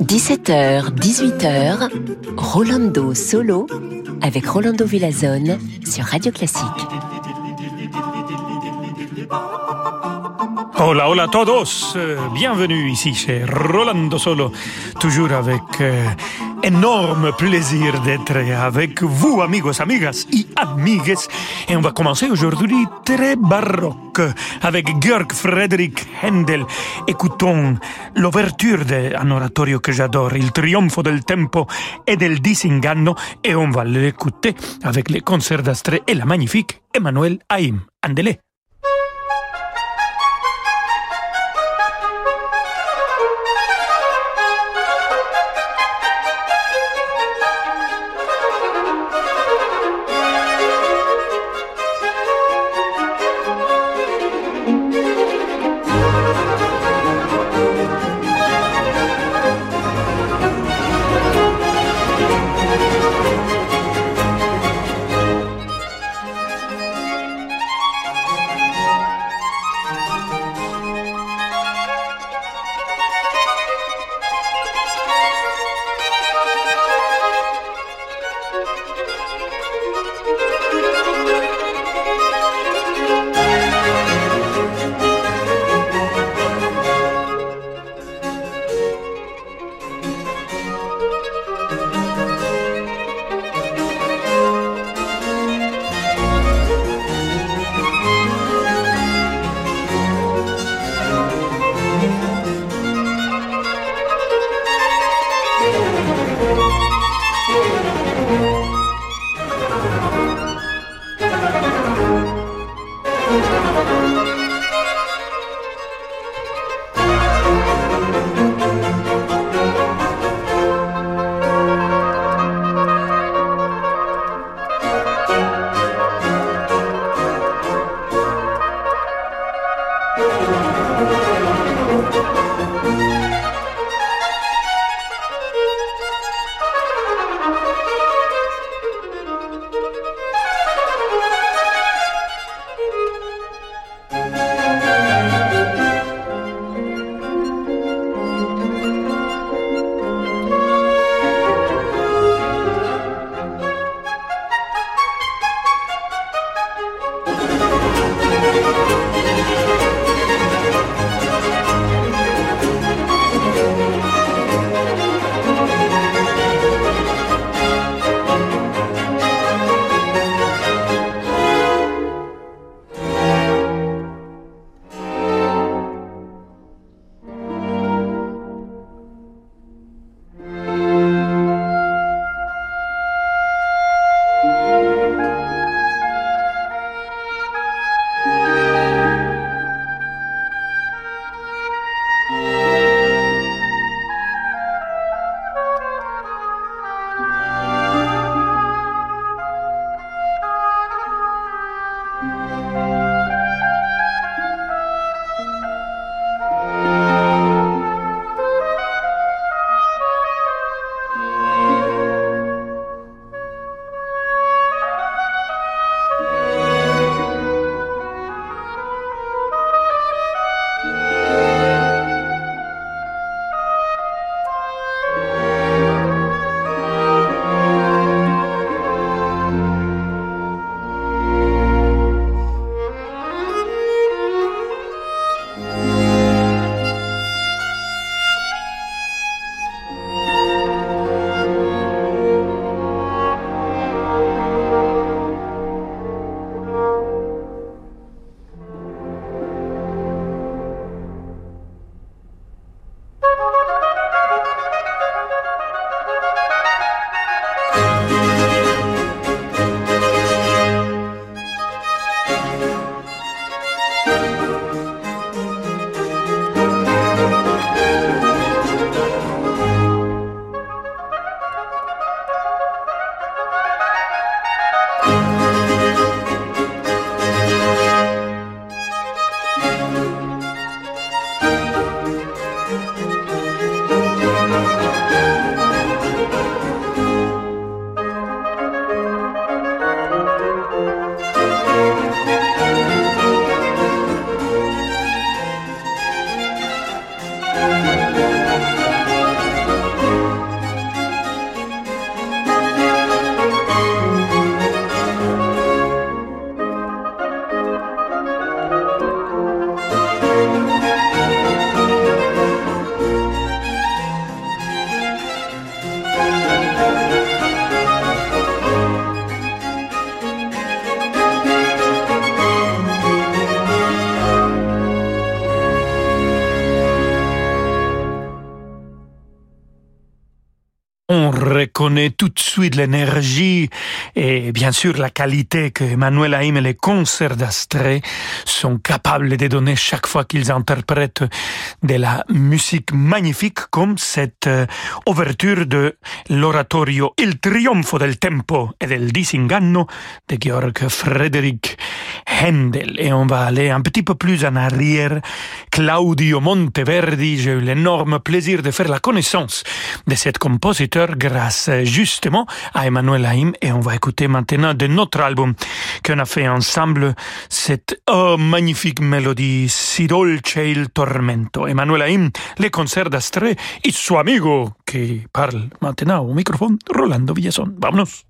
17h, 18h, Rolando Solo avec Rolando Villazone sur Radio Classique. Hola, hola a todos. Bienvenue ici chez Rolando Solo, toujours avec euh, énorme plaisir d'être avec vous, amigos, amigas y amigues. Et on va commencer aujourd'hui très baroque avec Georg Friedrich Händel. Écoutons l'ouverture d'un oratorio que j'adore, Il trionfo del tempo et del disinganno, et on va l'écouter avec les concerts d'Astre et la magnifique Emmanuel Haïm. Andele. Reconnaît tout de suite l'énergie et bien sûr la qualité que Emmanuel Haïm et les concerts d'Astrée sont capables de donner chaque fois qu'ils interprètent de la musique magnifique comme cette euh, ouverture de l'oratorio Il trionfo del tempo et del disinganno de Georg Frédéric Händel. Et on va aller un petit peu plus en arrière. Claudio Monteverdi, j'ai eu l'énorme plaisir de faire la connaissance de cet compositeur grâce justement à Emmanuel Haïm et on va écouter maintenant de notre album qu'on a fait ensemble cette oh, magnifique mélodie Si dolce il tormento. Emmanuel Haïm, les concerts d'Astrée et son amigo qui parle maintenant au microphone, Rolando Villason. Vámonos.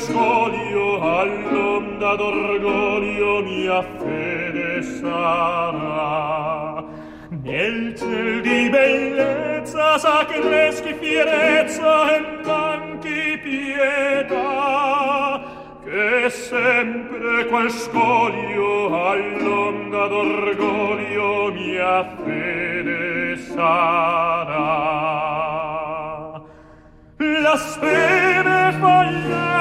scoglio all'onda d'orgoglio mia fede sarà. Nel ciel di bellezza sacreschi fierezza e manchi pietà che sempre qual scoglio all'onda d'orgoglio mia fede sarà. La sfera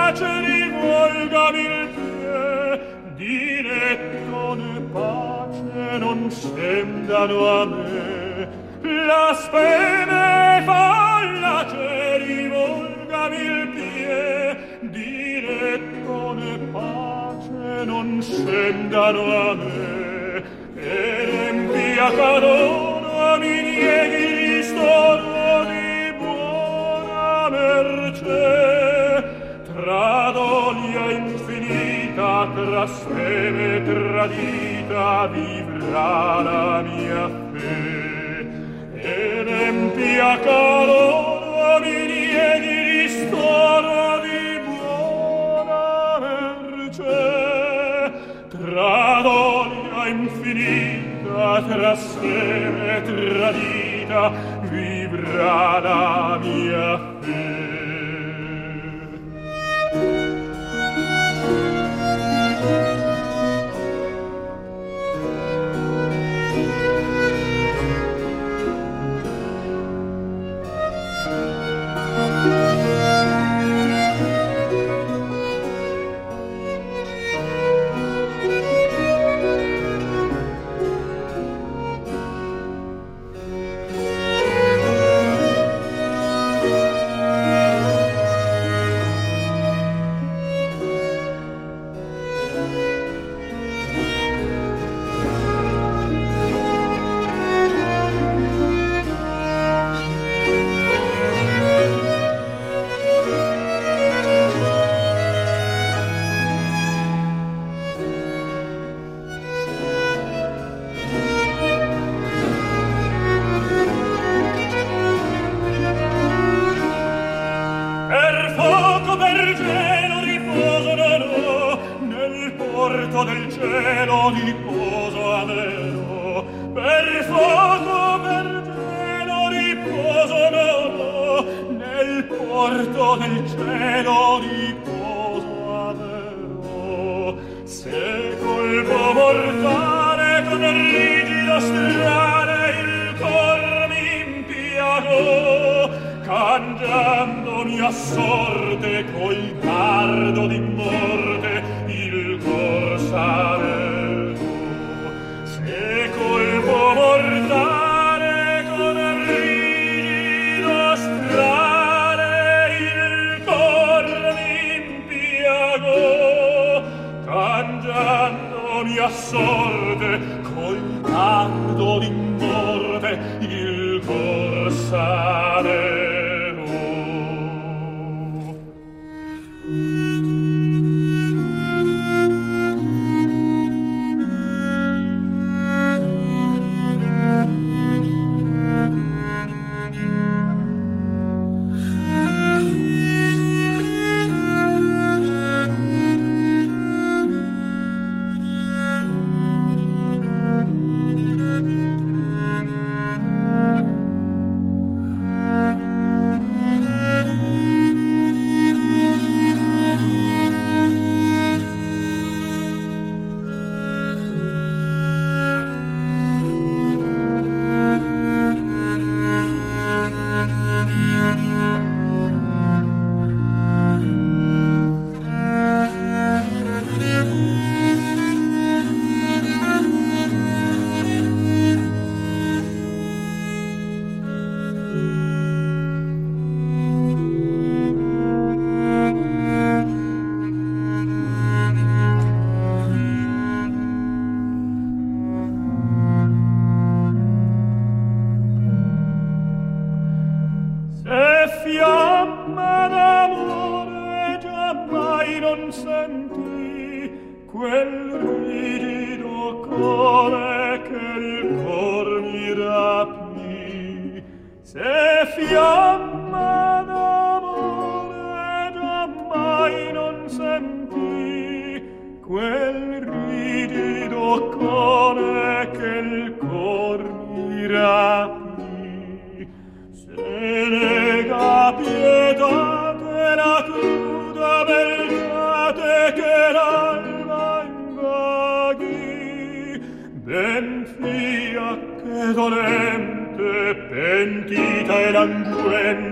piaceri volgabil pie, dilettone pace non sembrano a me. Blasfeme fallaceri volgabil pie, dilettone pace non sembrano a me. E l'empia carona mi nieghi l'istoro di buona mercede, vita tra tradita vivrà la mia fe. E l'empia calor mi diedi ristoro di buona merce. Tra donia infinita tra stelle tradita vivrà la mia fe. cangiandomi a sorte col tardo di morte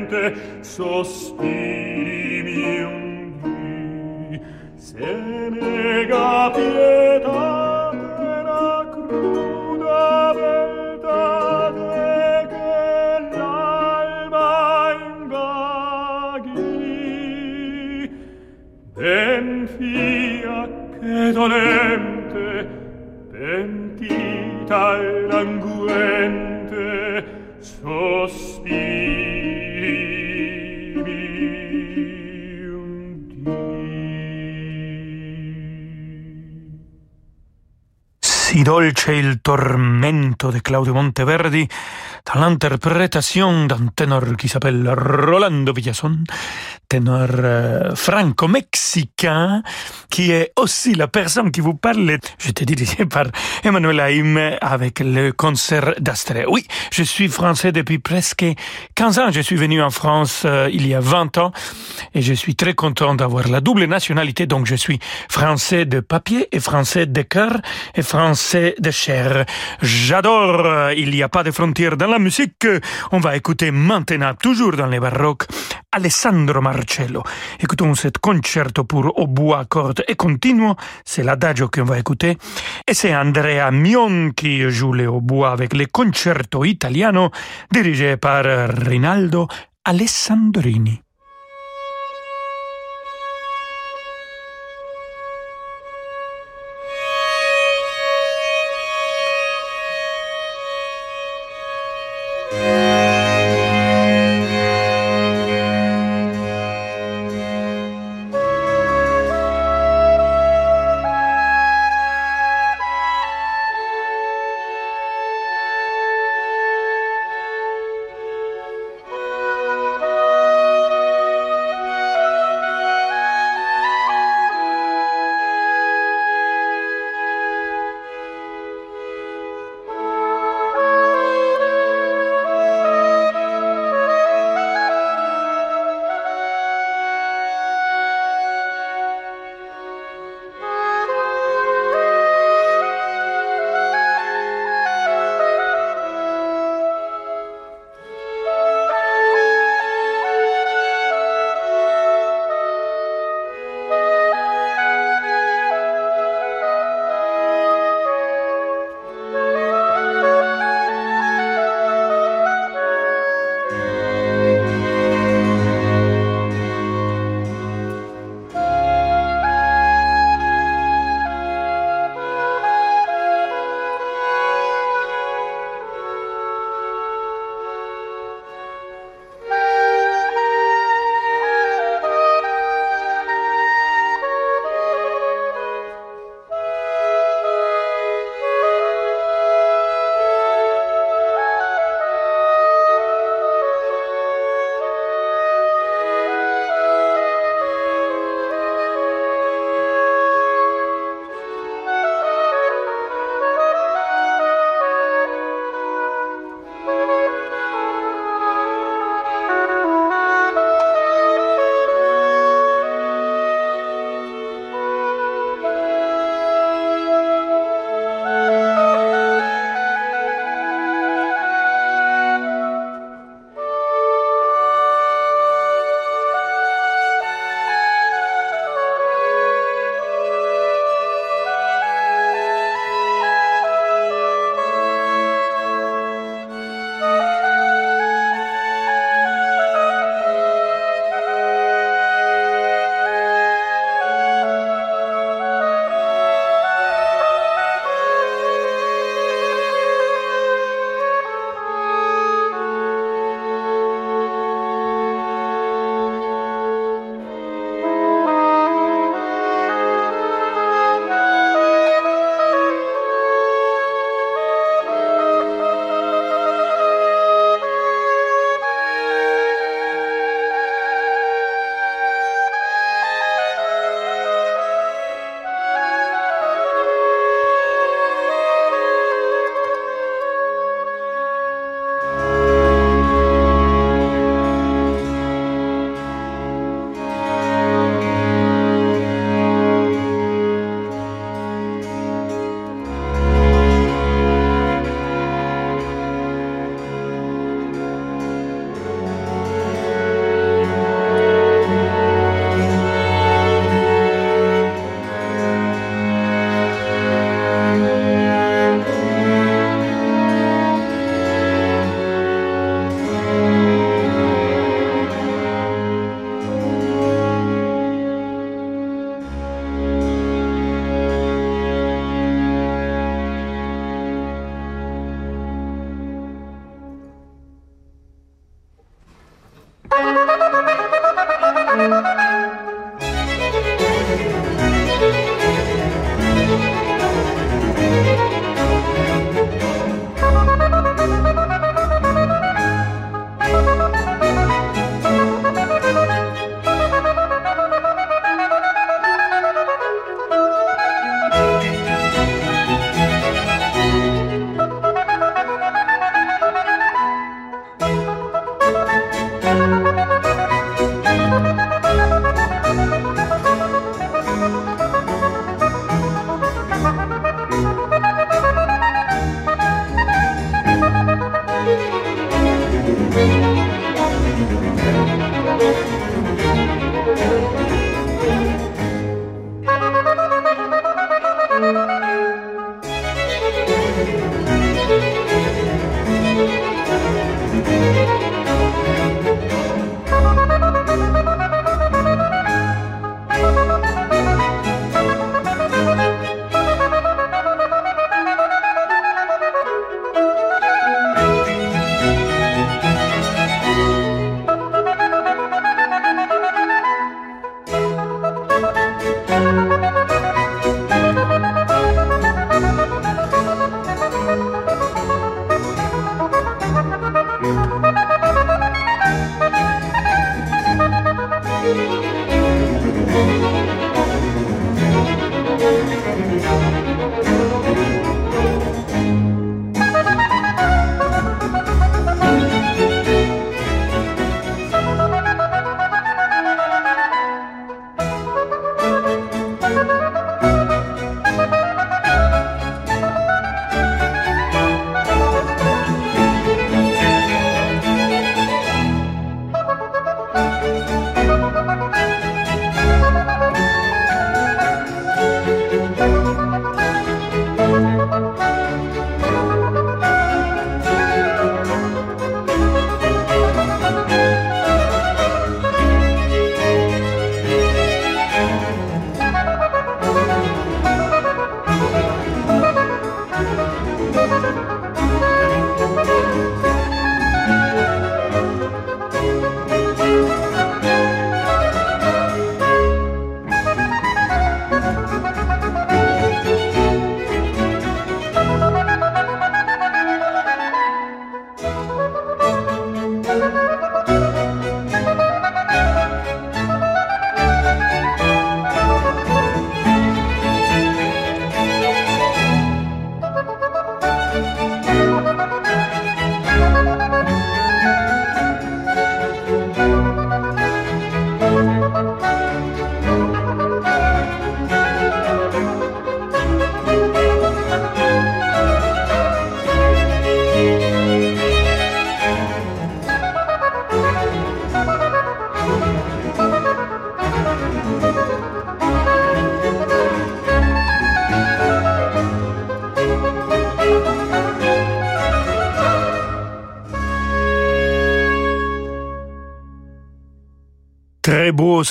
mente sospiri un dì se nega pieno dolce il tormento de Claudio Monteverdi dans l'interprétation d'un ténor qui s'appelle Rolando Villason, ténor euh, franco-mexicain, qui est aussi la personne qui vous parle, j'étais dirigé par Emmanuel Haïm avec le concert d'Astrée. Oui, je suis français depuis presque 15 ans. Je suis venu en France euh, il y a 20 ans et je suis très content d'avoir la double nationalité. Donc je suis français de papier et français de cœur et français de chair. J'adore, euh, il n'y a pas de frontières dans la musique. On va écouter maintenant, toujours dans les baroques, Alessandro Marcello. Écoutons cet concerto pour hautbois, cordes et continuo. C'est l'adagio qu'on va écouter. Et c'est Andrea Mion qui joue le hautbois avec le concerto italiano dirigé par Rinaldo Alessandrini.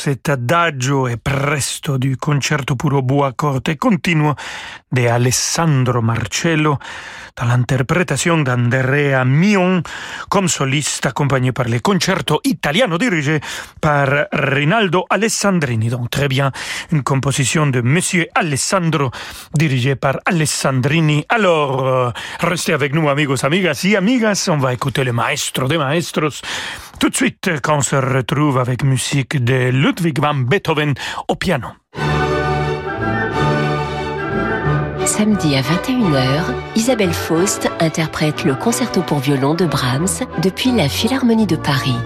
Cet adagio e presto du concerto puro bois corte continuo de Alessandro Marcello dans l'interprétation d'Andrea Mion comme soliste accompagné par le concerto italiano dirigé par Rinaldo Alessandrini. Donc très bien, une composition de Monsieur Alessandro dirigée par Alessandrini. Euh, restez avec nous amigos, amigas et amigas, on va écouter le maestro des maestros tout de suite quand on se retrouve avec musique de Ludwig van Beethoven au piano. Samedi à 21h, Isabelle Faust interprète le concerto pour violon de Brahms depuis la Philharmonie de Paris.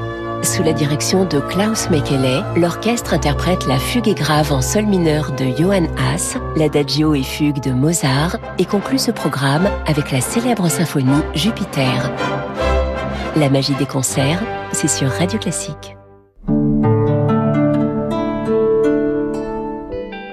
Sous la direction de Klaus Mekele, l'orchestre interprète la fugue et grave en sol mineur de Johann Haas, l'adagio et fugue de Mozart et conclut ce programme avec la célèbre symphonie Jupiter. La magie des concerts, c'est sur Radio Classique.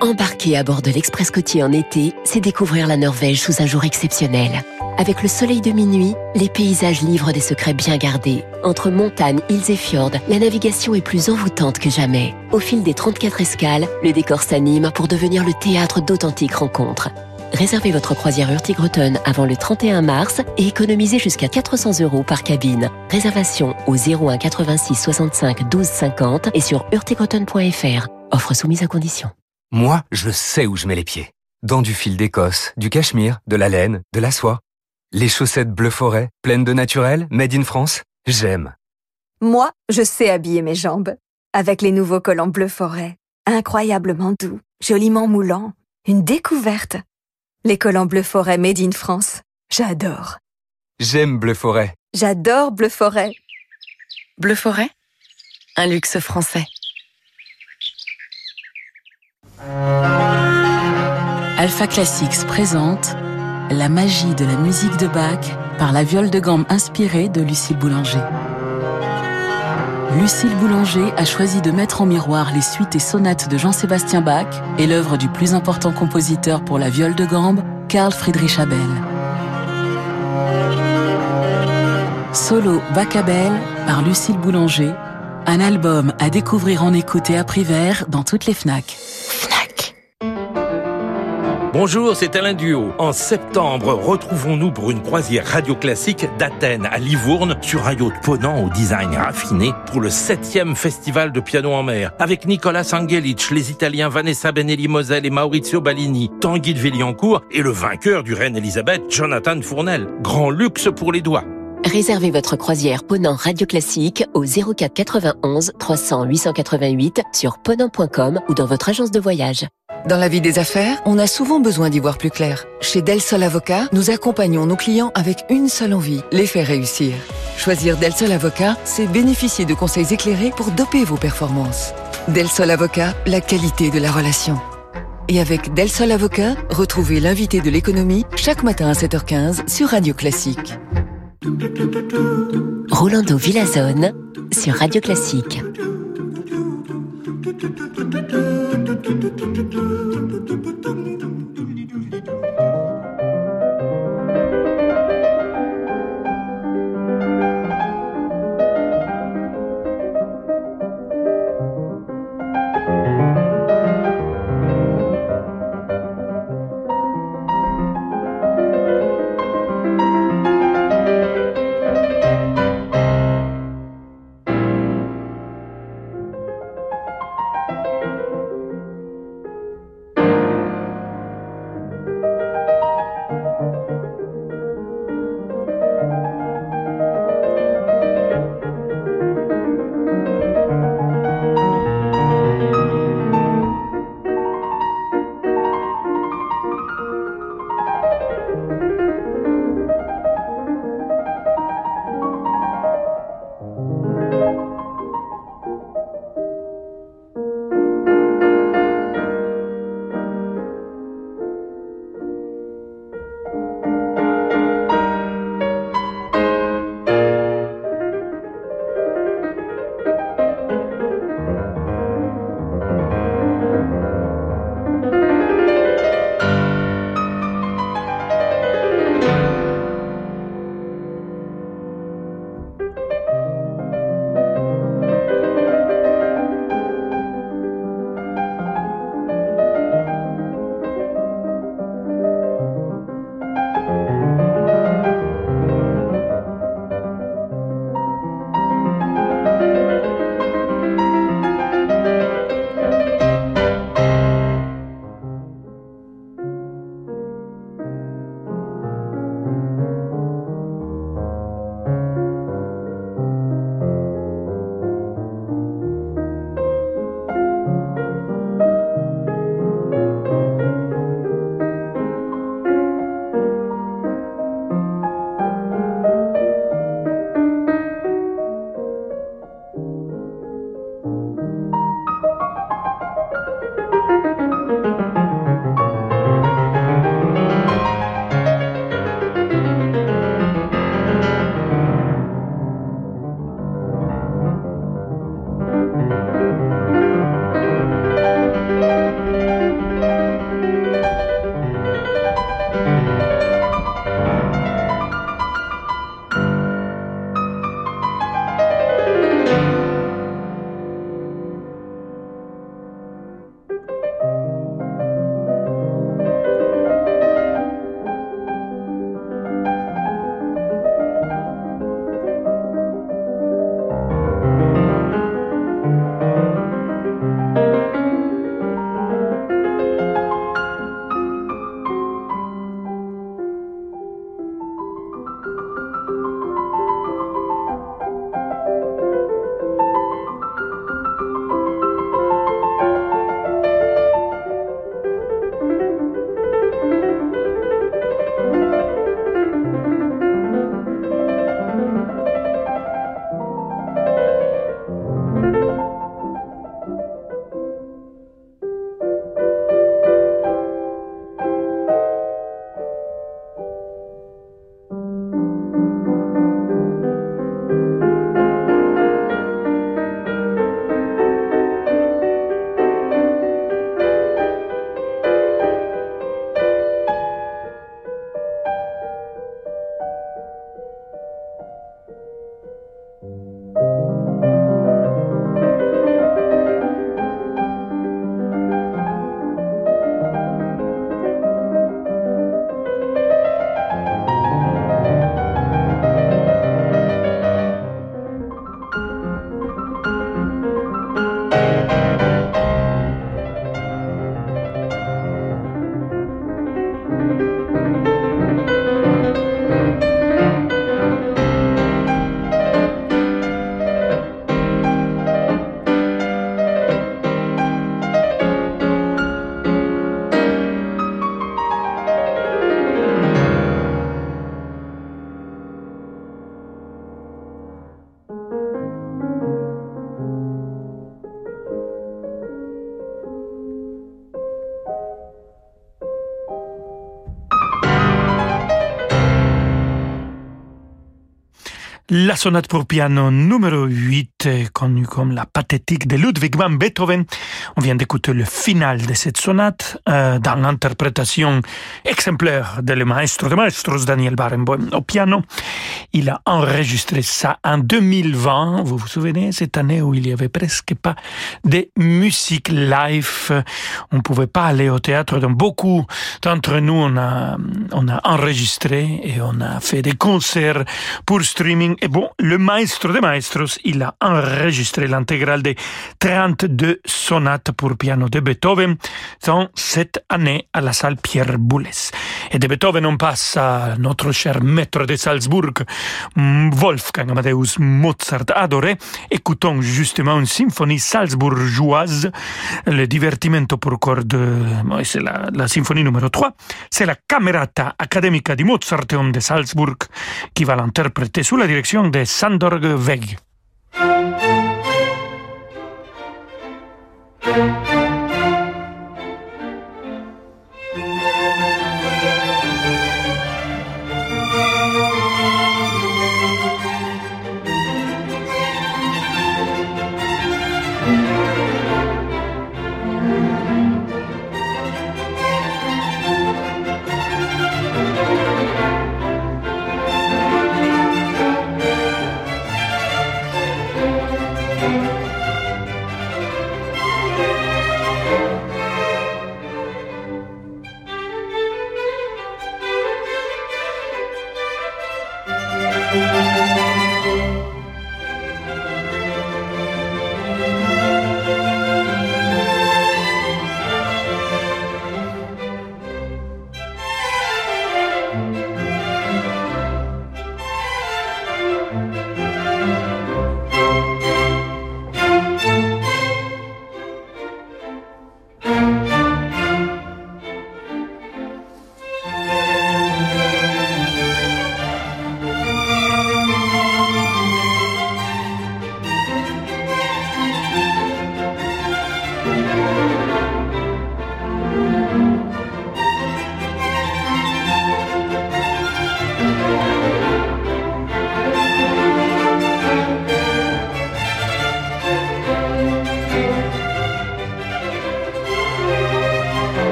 Embarquer à bord de l'Express côtier en été, c'est découvrir la Norvège sous un jour exceptionnel. Avec le soleil de minuit, les paysages livrent des secrets bien gardés. Entre montagnes, îles et fjords, la navigation est plus envoûtante que jamais. Au fil des 34 escales, le décor s'anime pour devenir le théâtre d'authentiques rencontres. Réservez votre croisière Hurtigruten avant le 31 mars et économisez jusqu'à 400 euros par cabine. Réservation au 01 86 65 12 50 et sur hurtigruten.fr. Offre soumise à condition. Moi, je sais où je mets les pieds. Dans du fil d'Écosse, du cachemire, de la laine, de la soie. Les chaussettes bleu forêt, pleines de naturel, made in France, j'aime. Moi, je sais habiller mes jambes. Avec les nouveaux collants bleu forêt. Incroyablement doux, joliment moulants. Une découverte. Les collants bleu forêt made in France. J'adore. J'aime bleu forêt. J'adore bleu forêt. Bleu forêt? Un luxe français. Alpha Classics présente La magie de la musique de Bach par la viole de gamme inspirée de Lucille Boulanger. Lucille Boulanger a choisi de mettre en miroir les suites et sonates de Jean-Sébastien Bach et l'œuvre du plus important compositeur pour la viole de gambe, Carl Friedrich Abel. Solo Bachabel par Lucille Boulanger, un album à découvrir en écoute et à prix vert dans toutes les FNAC. Bonjour, c'est Alain Duo. En septembre, retrouvons-nous pour une croisière radio classique d'Athènes à Livourne sur un yacht ponant au design raffiné pour le septième festival de piano en mer avec Nicolas Angelic, les Italiens Vanessa Benelli Moselle et Maurizio Ballini, Tanguy de Villiancourt et le vainqueur du Reine Elisabeth, Jonathan Fournel. Grand luxe pour les doigts. Réservez votre croisière Ponant Radio Classique au 04 91 300 888 sur ponant.com ou dans votre agence de voyage. Dans la vie des affaires, on a souvent besoin d'y voir plus clair. Chez Del Sol Avocat, nous accompagnons nos clients avec une seule envie, les faire réussir. Choisir Del Sol Avocat, c'est bénéficier de conseils éclairés pour doper vos performances. Del Sol Avocat, la qualité de la relation. Et avec Del Sol Avocat, retrouvez l'invité de l'économie chaque matin à 7h15 sur Radio Classique. Rolando Villazone sur Radio Classique. La sonate pour piano numéro 8, connue comme la pathétique de Ludwig van Beethoven. On vient d'écouter le final de cette sonate euh, dans l'interprétation exemplaire de le maestro de maestros Daniel Barenboim au piano. Il a enregistré ça en 2020. Vous vous souvenez, cette année où il y avait presque pas de musique live. On pouvait pas aller au théâtre. Donc beaucoup d'entre nous, on a, on a enregistré et on a fait des concerts pour streaming et bon, le maestro de maestros, il a enregistré l'intégrale des 32 sonates pour piano de Beethoven dans cette année à la salle Pierre Boulez. Et de Beethoven, on passe à notre cher maître de Salzbourg, Wolfgang Amadeus Mozart adoré. Écoutons justement une symphonie salzbourgeoise, le divertimento pour cordes, c'est la, symphonie numéro 3, c'est la Camerata Academica di Mozarteum de Salzbourg qui va l'interpréter sous la direction de Sandor Weg.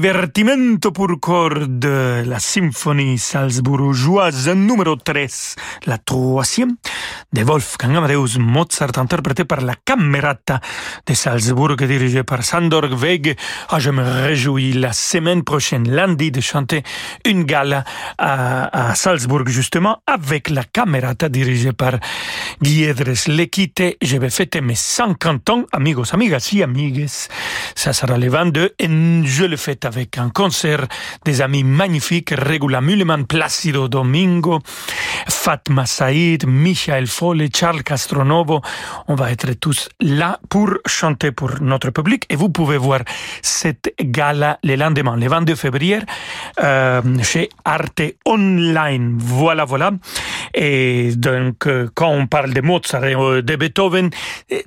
Divertimento pour cordes, la symphonie salzbourgeoise numéro 13, la troisième, de Wolfgang Amadeus Mozart, interprétée par la Camerata de Salzbourg, dirigée par Sandor Weg. Ah, je me réjouis la semaine prochaine, lundi, de chanter une gala à, à Salzbourg, justement, avec la Camerata dirigée par Guiedres Lequite. Je vais fêter mes 50 ans, amigos, amigas y amigues. Ça sera le 22 et je le fête avec un concert des amis magnifiques, Regula Müllemann, Placido Domingo, Fatma Saïd, Michael Folle, Charles Castronovo. On va être tous là pour chanter pour notre public et vous pouvez voir cette gala le lendemain, le 22 février, euh, chez Arte Online. Voilà, voilà. Et donc, euh, quand on parle de Mozart et euh, de Beethoven,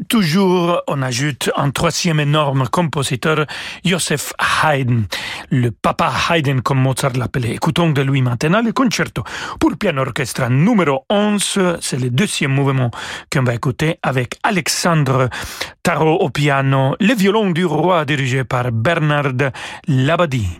toujours on ajoute un troisième énorme compositeur, Joseph Haydn, le papa Haydn comme Mozart l'appelait. Écoutons de lui maintenant le concerto pour piano orchestre numéro 11. C'est le deuxième mouvement qu'on va écouter avec Alexandre Tarot au piano, le violon du roi dirigé par Bernard Labadie.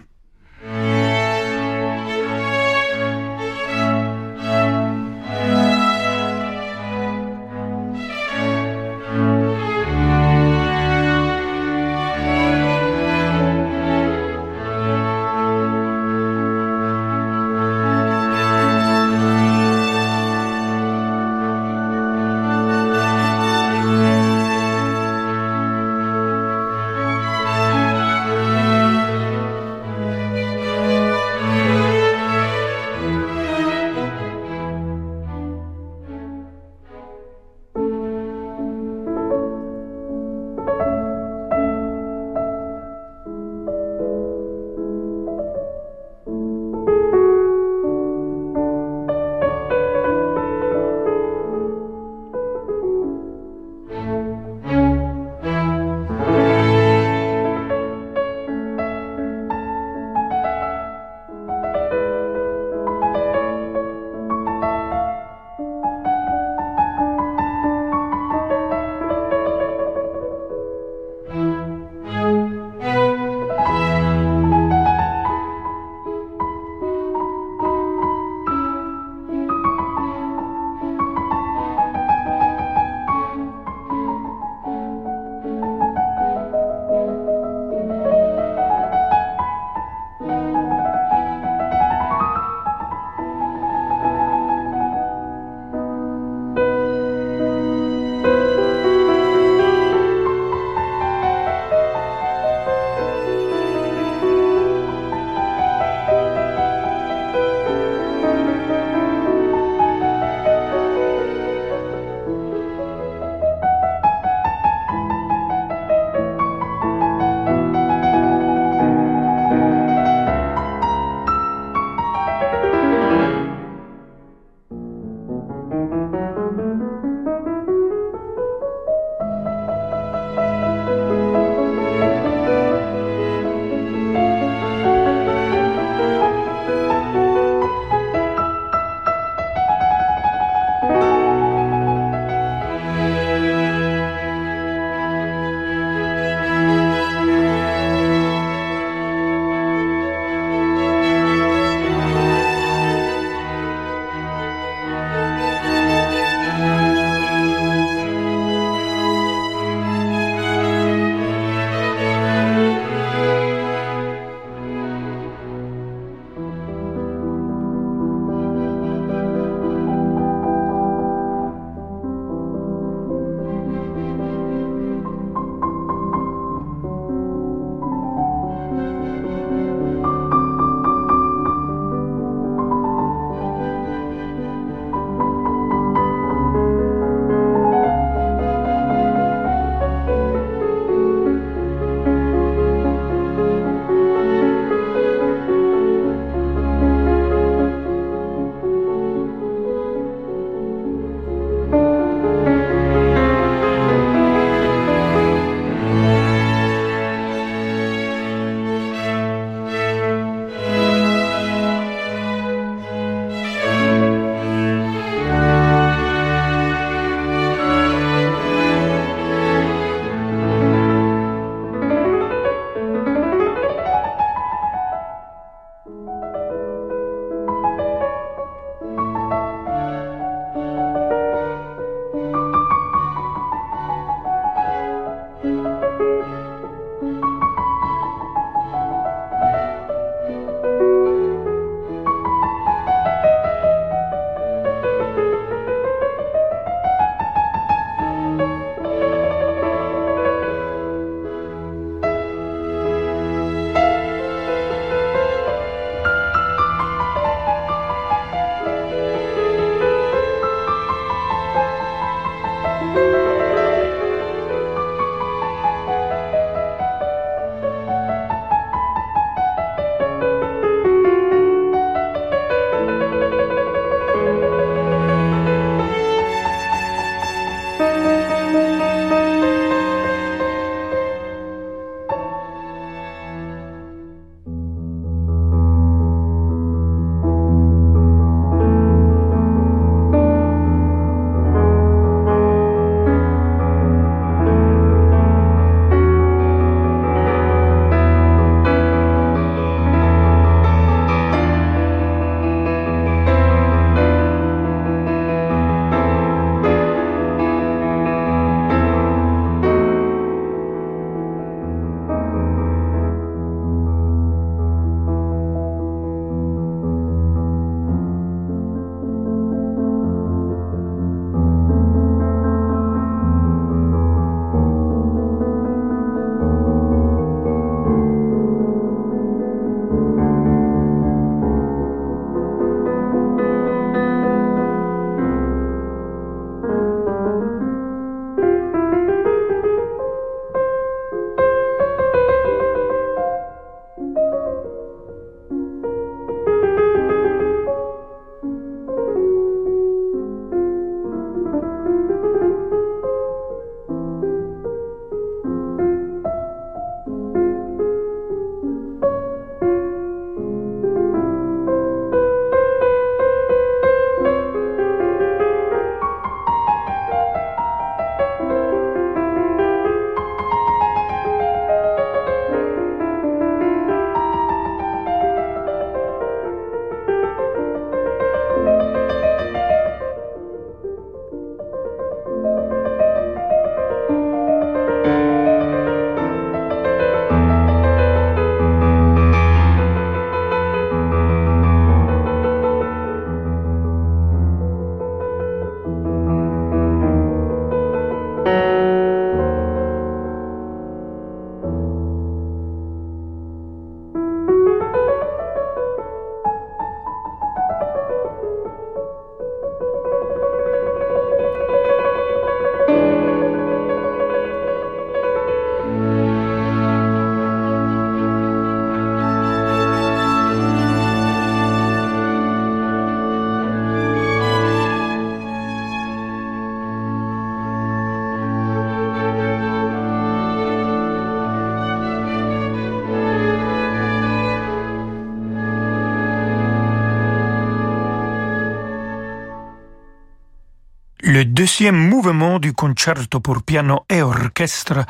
Deuxième mouvement du concerto pour piano et orchestre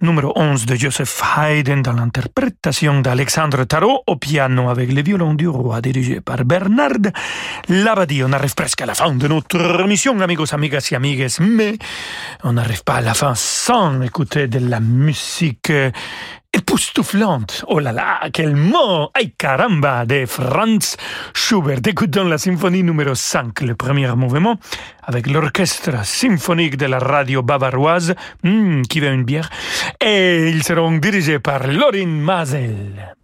numéro 11 de Joseph Haydn dans l'interprétation d'Alexandre Tarot au piano avec le violon du roi dirigé par Bernard Labadie. On arrive presque à la fin de notre émission, amigos, amigas et amigues, mais on n'arrive pas à la fin sans écouter de la musique époustouflante. Oh là là, quel mot Ay caramba de Franz Schubert. Écoutons la symphonie numéro 5, le premier mouvement, avec l'orchestre symphonique de la radio bavaroise, hmm, qui veut une bière, et ils seront dirigés par Lorin Mazel.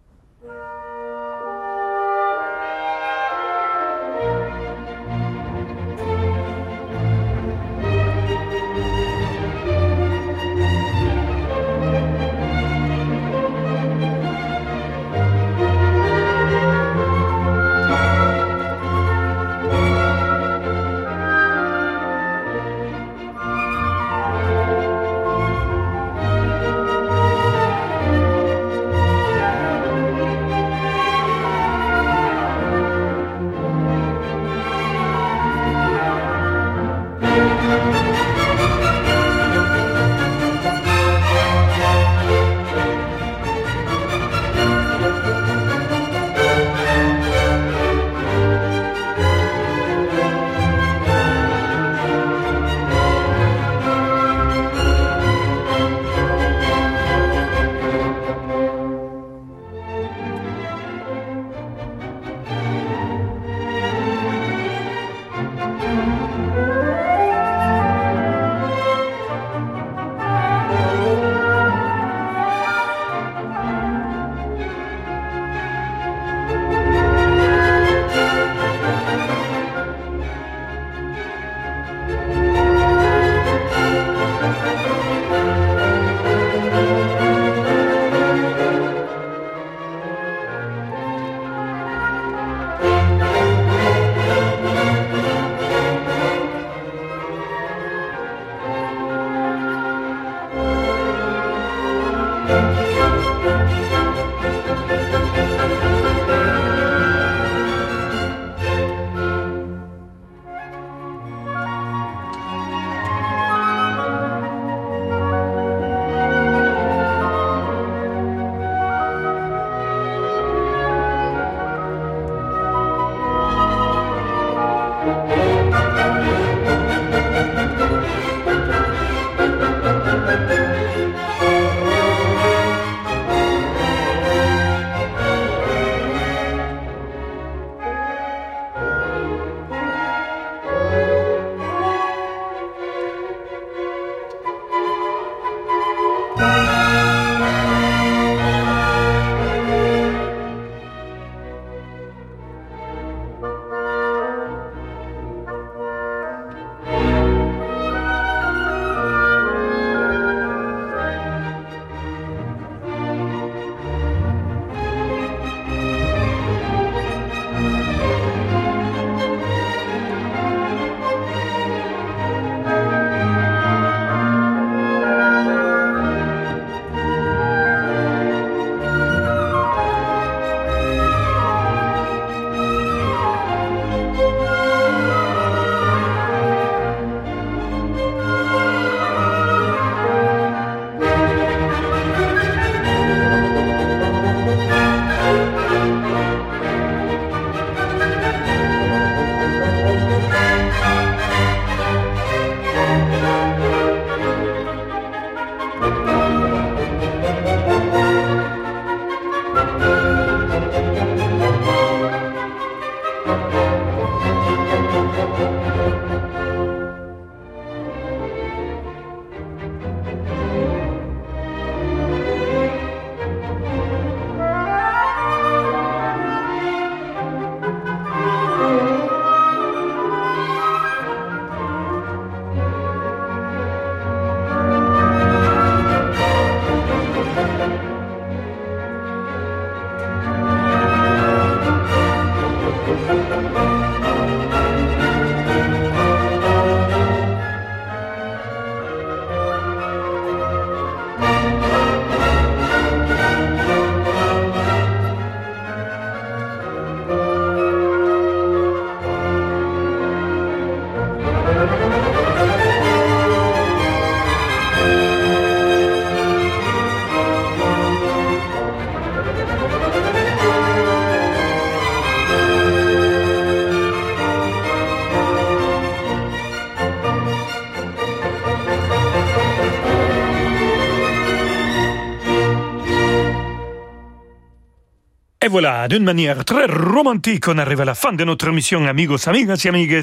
Voilà, d'une manière très romantique, on arrive à la fin de notre émission, amigos, amigas et amigues.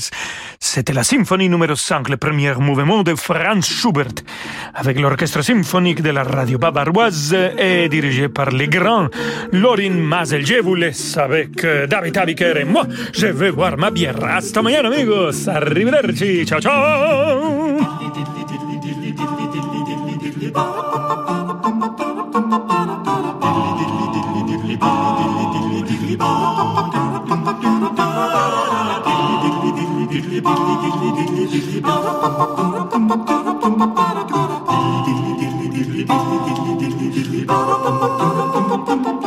C'était la symphonie numéro 5, le premier mouvement de Franz Schubert, avec l'orchestre symphonique de la radio bavaroise et dirigé par les grands Lorin Mazel. Je vous laisse avec euh, David Abiker et moi, je vais boire ma bière. Hasta mañana, amigos. Arrivederci. Ciao, ciao. Thank you.